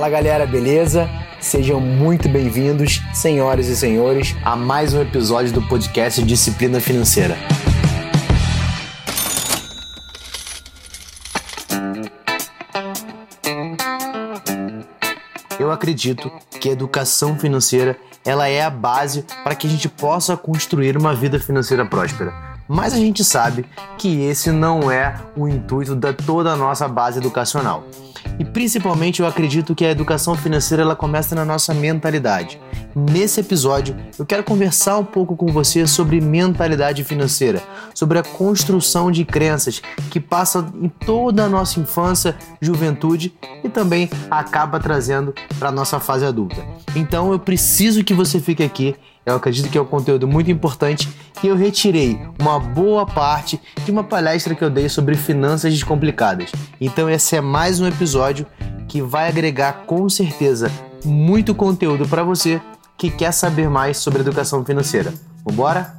Fala galera, beleza? Sejam muito bem-vindos, senhoras e senhores, a mais um episódio do podcast Disciplina Financeira. Eu acredito que a educação financeira ela é a base para que a gente possa construir uma vida financeira próspera. Mas a gente sabe que esse não é o intuito da toda a nossa base educacional. E principalmente eu acredito que a educação financeira ela começa na nossa mentalidade. Nesse episódio, eu quero conversar um pouco com você sobre mentalidade financeira, sobre a construção de crenças que passa em toda a nossa infância, juventude e também acaba trazendo para a nossa fase adulta. Então eu preciso que você fique aqui eu acredito que é um conteúdo muito importante e eu retirei uma boa parte de uma palestra que eu dei sobre finanças descomplicadas. Então esse é mais um episódio que vai agregar com certeza muito conteúdo para você que quer saber mais sobre educação financeira. Vambora?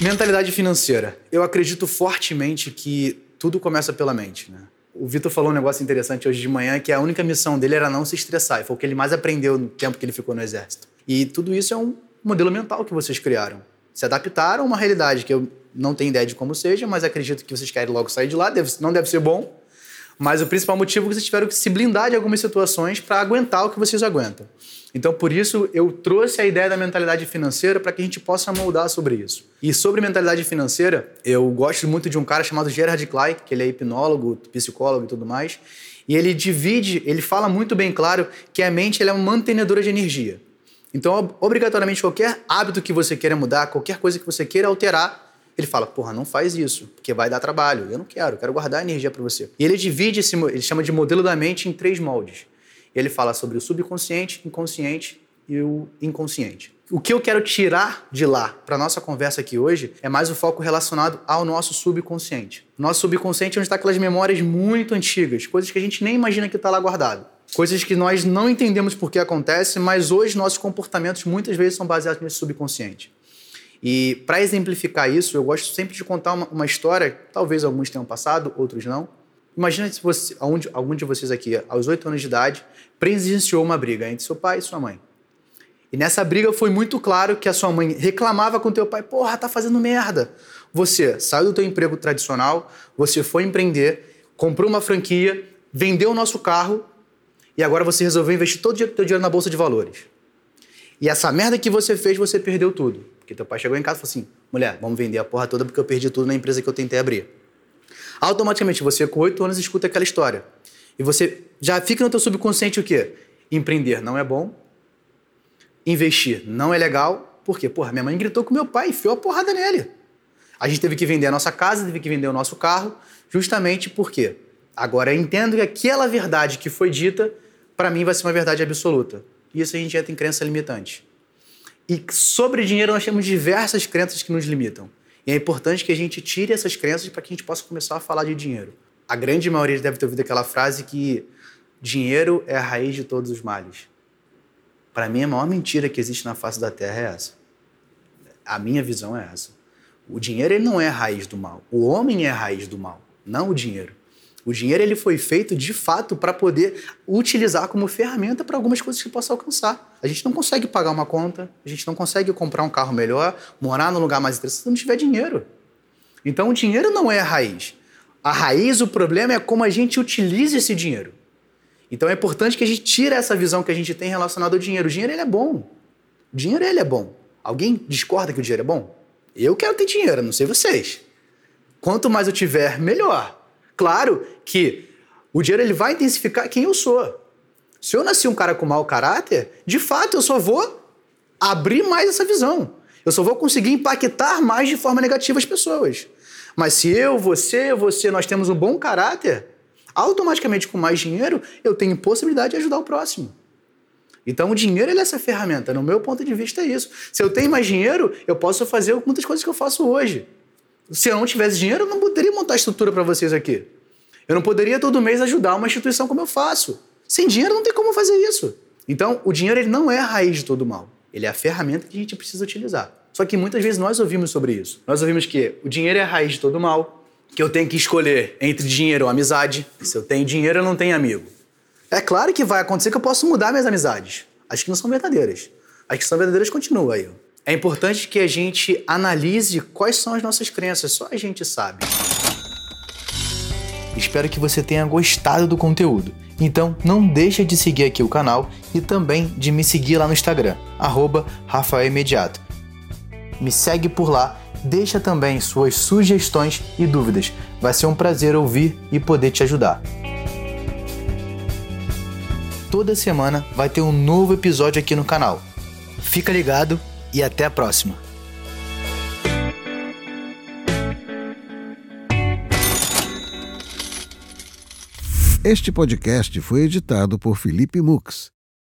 Mentalidade financeira. Eu acredito fortemente que tudo começa pela mente, né? O Vitor falou um negócio interessante hoje de manhã, que a única missão dele era não se estressar. E foi o que ele mais aprendeu no tempo que ele ficou no exército. E tudo isso é um modelo mental que vocês criaram. Se adaptaram a uma realidade que eu não tenho ideia de como seja, mas acredito que vocês querem logo sair de lá. Deve, não deve ser bom. Mas o principal motivo é que vocês tiveram que se blindar de algumas situações para aguentar o que vocês aguentam. Então, por isso, eu trouxe a ideia da mentalidade financeira para que a gente possa moldar sobre isso. E sobre mentalidade financeira, eu gosto muito de um cara chamado Gerard Clark, que ele é hipnólogo, psicólogo e tudo mais. E ele divide, ele fala muito bem claro que a mente é uma mantenedora de energia. Então, obrigatoriamente, qualquer hábito que você queira mudar, qualquer coisa que você queira alterar, ele fala, porra, não faz isso, porque vai dar trabalho. Eu não quero, eu quero guardar energia para você. E ele divide esse, ele chama de modelo da mente em três moldes. Ele fala sobre o subconsciente, inconsciente e o inconsciente. O que eu quero tirar de lá para nossa conversa aqui hoje é mais o foco relacionado ao nosso subconsciente. Nosso subconsciente é onde está aquelas memórias muito antigas, coisas que a gente nem imagina que está lá guardado. Coisas que nós não entendemos por que acontece, mas hoje nossos comportamentos muitas vezes são baseados nesse subconsciente. E para exemplificar isso, eu gosto sempre de contar uma, uma história, talvez alguns tenham passado, outros não, Imagina se você, algum de vocês aqui, aos oito anos de idade, presenciou uma briga entre seu pai e sua mãe. E nessa briga foi muito claro que a sua mãe reclamava com teu pai, porra, tá fazendo merda. Você saiu do teu emprego tradicional, você foi empreender, comprou uma franquia, vendeu o nosso carro e agora você resolveu investir todo o teu dinheiro na bolsa de valores. E essa merda que você fez, você perdeu tudo. Porque teu pai chegou em casa e falou assim, mulher, vamos vender a porra toda porque eu perdi tudo na empresa que eu tentei abrir automaticamente você com oito anos escuta aquela história. E você já fica no teu subconsciente o quê? Empreender não é bom, investir não é legal, por quê? Porra, minha mãe gritou com meu pai, enfiou a porrada nele. A gente teve que vender a nossa casa, teve que vender o nosso carro, justamente porque agora eu entendo que aquela verdade que foi dita, para mim vai ser uma verdade absoluta. E isso a gente entra em crença limitante. E sobre dinheiro nós temos diversas crenças que nos limitam. E é importante que a gente tire essas crenças para que a gente possa começar a falar de dinheiro. A grande maioria deve ter ouvido aquela frase que dinheiro é a raiz de todos os males. Para mim, a maior mentira que existe na face da Terra é essa. A minha visão é essa. O dinheiro ele não é a raiz do mal. O homem é a raiz do mal, não o dinheiro. O dinheiro ele foi feito de fato para poder utilizar como ferramenta para algumas coisas que possa alcançar. A gente não consegue pagar uma conta, a gente não consegue comprar um carro melhor, morar num lugar mais interessante se não tiver dinheiro. Então o dinheiro não é a raiz. A raiz, o problema é como a gente utiliza esse dinheiro. Então é importante que a gente tire essa visão que a gente tem relacionada ao dinheiro. O dinheiro ele é bom. O dinheiro ele é bom. Alguém discorda que o dinheiro é bom? Eu quero ter dinheiro, não sei vocês. Quanto mais eu tiver, melhor. Claro que o dinheiro ele vai intensificar quem eu sou. Se eu nasci um cara com mau caráter, de fato eu só vou abrir mais essa visão. Eu só vou conseguir impactar mais de forma negativa as pessoas. Mas se eu, você, você, nós temos um bom caráter, automaticamente com mais dinheiro, eu tenho possibilidade de ajudar o próximo. Então o dinheiro é essa ferramenta, no meu ponto de vista é isso. Se eu tenho mais dinheiro, eu posso fazer muitas coisas que eu faço hoje. Se eu não tivesse dinheiro, eu não poderia montar estrutura para vocês aqui. Eu não poderia todo mês ajudar uma instituição como eu faço. Sem dinheiro não tem como fazer isso. Então, o dinheiro ele não é a raiz de todo mal. Ele é a ferramenta que a gente precisa utilizar. Só que muitas vezes nós ouvimos sobre isso. Nós ouvimos que o dinheiro é a raiz de todo mal, que eu tenho que escolher entre dinheiro ou amizade. Se eu tenho dinheiro, eu não tenho amigo. É claro que vai acontecer que eu posso mudar minhas amizades. As que não são verdadeiras. As que são verdadeiras continuam aí. É importante que a gente analise quais são as nossas crenças, só a gente sabe. Espero que você tenha gostado do conteúdo. Então não deixa de seguir aqui o canal e também de me seguir lá no Instagram, arroba Rafael. Me segue por lá, deixa também suas sugestões e dúvidas. Vai ser um prazer ouvir e poder te ajudar. Toda semana vai ter um novo episódio aqui no canal. Fica ligado e até a próxima! Este podcast foi editado por Felipe Mux